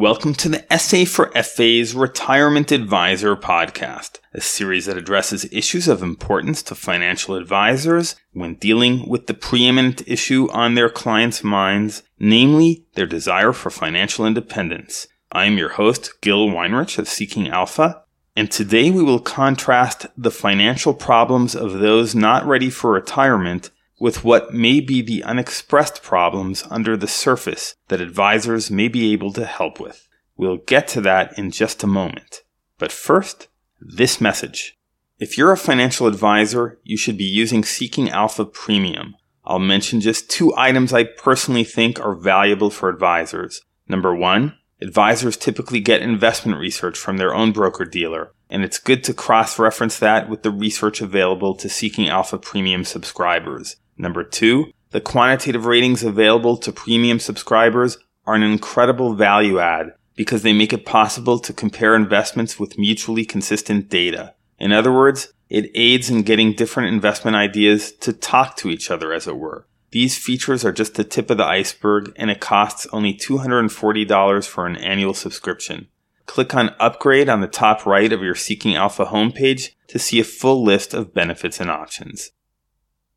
Welcome to the SA for FA's Retirement Advisor podcast, a series that addresses issues of importance to financial advisors when dealing with the preeminent issue on their clients' minds, namely their desire for financial independence. I am your host, Gil Weinrich of Seeking Alpha, and today we will contrast the financial problems of those not ready for retirement with what may be the unexpressed problems under the surface that advisors may be able to help with. We'll get to that in just a moment. But first, this message. If you're a financial advisor, you should be using Seeking Alpha Premium. I'll mention just two items I personally think are valuable for advisors. Number one, advisors typically get investment research from their own broker dealer, and it's good to cross reference that with the research available to Seeking Alpha Premium subscribers. Number two, the quantitative ratings available to premium subscribers are an incredible value add because they make it possible to compare investments with mutually consistent data. In other words, it aids in getting different investment ideas to talk to each other, as it were. These features are just the tip of the iceberg, and it costs only $240 for an annual subscription. Click on Upgrade on the top right of your Seeking Alpha homepage to see a full list of benefits and options.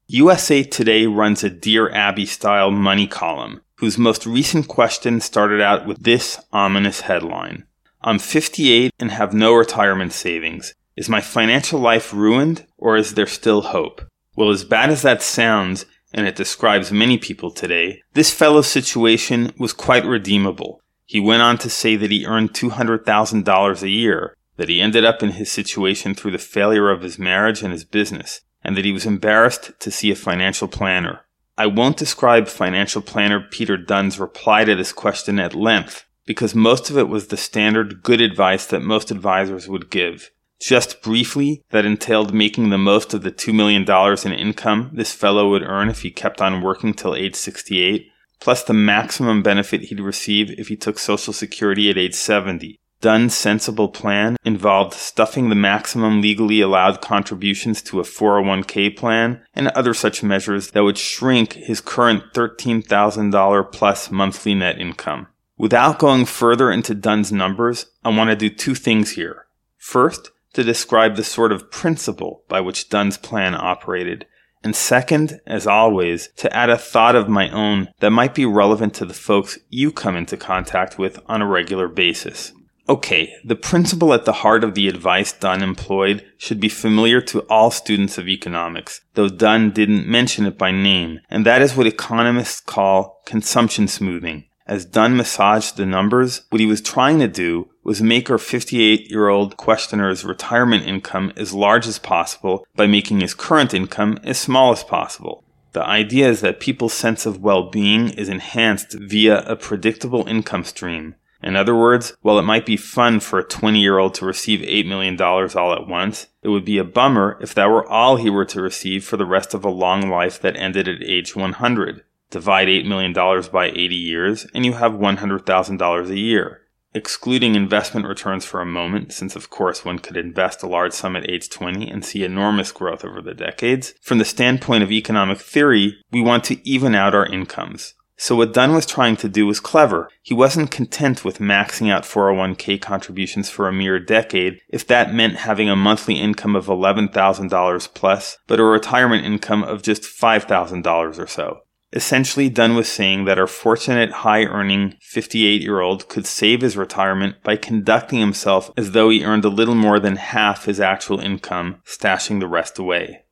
USA Today runs a Dear Abby style money column, whose most recent question started out with this ominous headline I'm 58 and have no retirement savings. Is my financial life ruined, or is there still hope? Well, as bad as that sounds, and it describes many people today, this fellow's situation was quite redeemable. He went on to say that he earned $200,000 a year, that he ended up in his situation through the failure of his marriage and his business, and that he was embarrassed to see a financial planner. I won't describe financial planner Peter Dunn's reply to this question at length, because most of it was the standard good advice that most advisors would give. Just briefly, that entailed making the most of the $2 million in income this fellow would earn if he kept on working till age 68, plus the maximum benefit he'd receive if he took Social Security at age 70. Dunn's sensible plan involved stuffing the maximum legally allowed contributions to a 401k plan and other such measures that would shrink his current $13,000 plus monthly net income. Without going further into Dunn's numbers, I want to do two things here. First, to describe the sort of principle by which Dunn's plan operated, and second, as always, to add a thought of my own that might be relevant to the folks you come into contact with on a regular basis. Okay, the principle at the heart of the advice Dunn employed should be familiar to all students of economics, though Dunn didn't mention it by name, and that is what economists call consumption smoothing. As Dunn massaged the numbers, what he was trying to do was make our 58 year old questioner's retirement income as large as possible by making his current income as small as possible. The idea is that people's sense of well being is enhanced via a predictable income stream in other words, while it might be fun for a 20 year old to receive $8 million all at once, it would be a bummer if that were all he were to receive for the rest of a long life that ended at age 100. Divide $8 million by 80 years, and you have $100,000 a year. Excluding investment returns for a moment, since of course one could invest a large sum at age 20 and see enormous growth over the decades, from the standpoint of economic theory, we want to even out our incomes. So what Dunn was trying to do was clever. He wasn't content with maxing out 401k contributions for a mere decade if that meant having a monthly income of $11,000 plus, but a retirement income of just $5,000 or so. Essentially, Dunn was saying that our fortunate high earning 58 year old could save his retirement by conducting himself as though he earned a little more than half his actual income, stashing the rest away.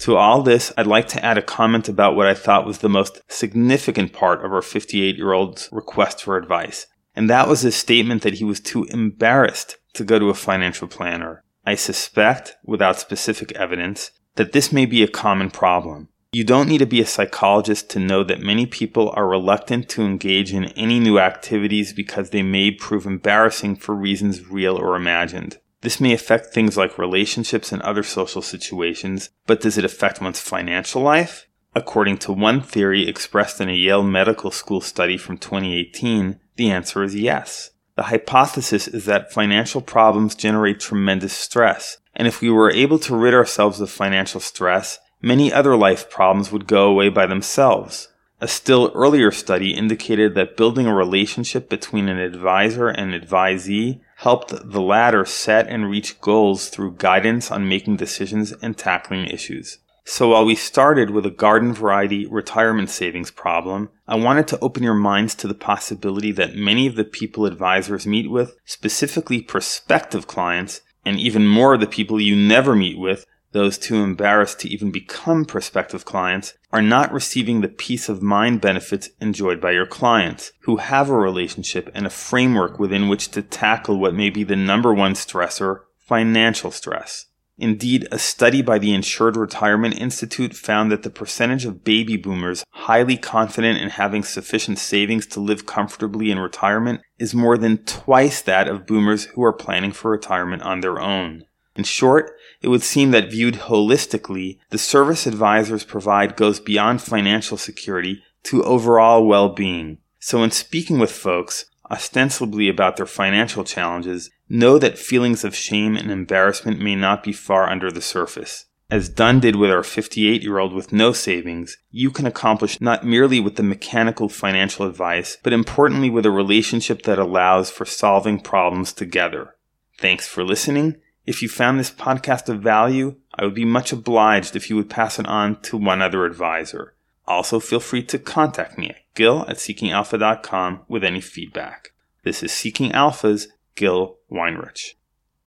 To all this, I'd like to add a comment about what I thought was the most significant part of our 58 year old's request for advice. And that was his statement that he was too embarrassed to go to a financial planner. I suspect, without specific evidence, that this may be a common problem. You don't need to be a psychologist to know that many people are reluctant to engage in any new activities because they may prove embarrassing for reasons real or imagined. This may affect things like relationships and other social situations, but does it affect one's financial life? According to one theory expressed in a Yale Medical School study from 2018, the answer is yes. The hypothesis is that financial problems generate tremendous stress, and if we were able to rid ourselves of financial stress, many other life problems would go away by themselves. A still earlier study indicated that building a relationship between an advisor and advisee helped the latter set and reach goals through guidance on making decisions and tackling issues. So while we started with a garden variety retirement savings problem, I wanted to open your minds to the possibility that many of the people advisors meet with, specifically prospective clients, and even more of the people you never meet with, those too embarrassed to even become prospective clients, are not receiving the peace of mind benefits enjoyed by your clients, who have a relationship and a framework within which to tackle what may be the number one stressor, financial stress. Indeed, a study by the Insured Retirement Institute found that the percentage of baby boomers highly confident in having sufficient savings to live comfortably in retirement is more than twice that of boomers who are planning for retirement on their own. In short, it would seem that viewed holistically, the service advisors provide goes beyond financial security to overall well-being. So in speaking with folks, ostensibly about their financial challenges, know that feelings of shame and embarrassment may not be far under the surface. As Dunn did with our 58 year old with no savings, you can accomplish not merely with the mechanical financial advice, but importantly with a relationship that allows for solving problems together. Thanks for listening if you found this podcast of value, I would be much obliged if you would pass it on to one other advisor. Also, feel free to contact me at gil at seekingalpha.com with any feedback. This is Seeking Alpha's Gil Weinrich.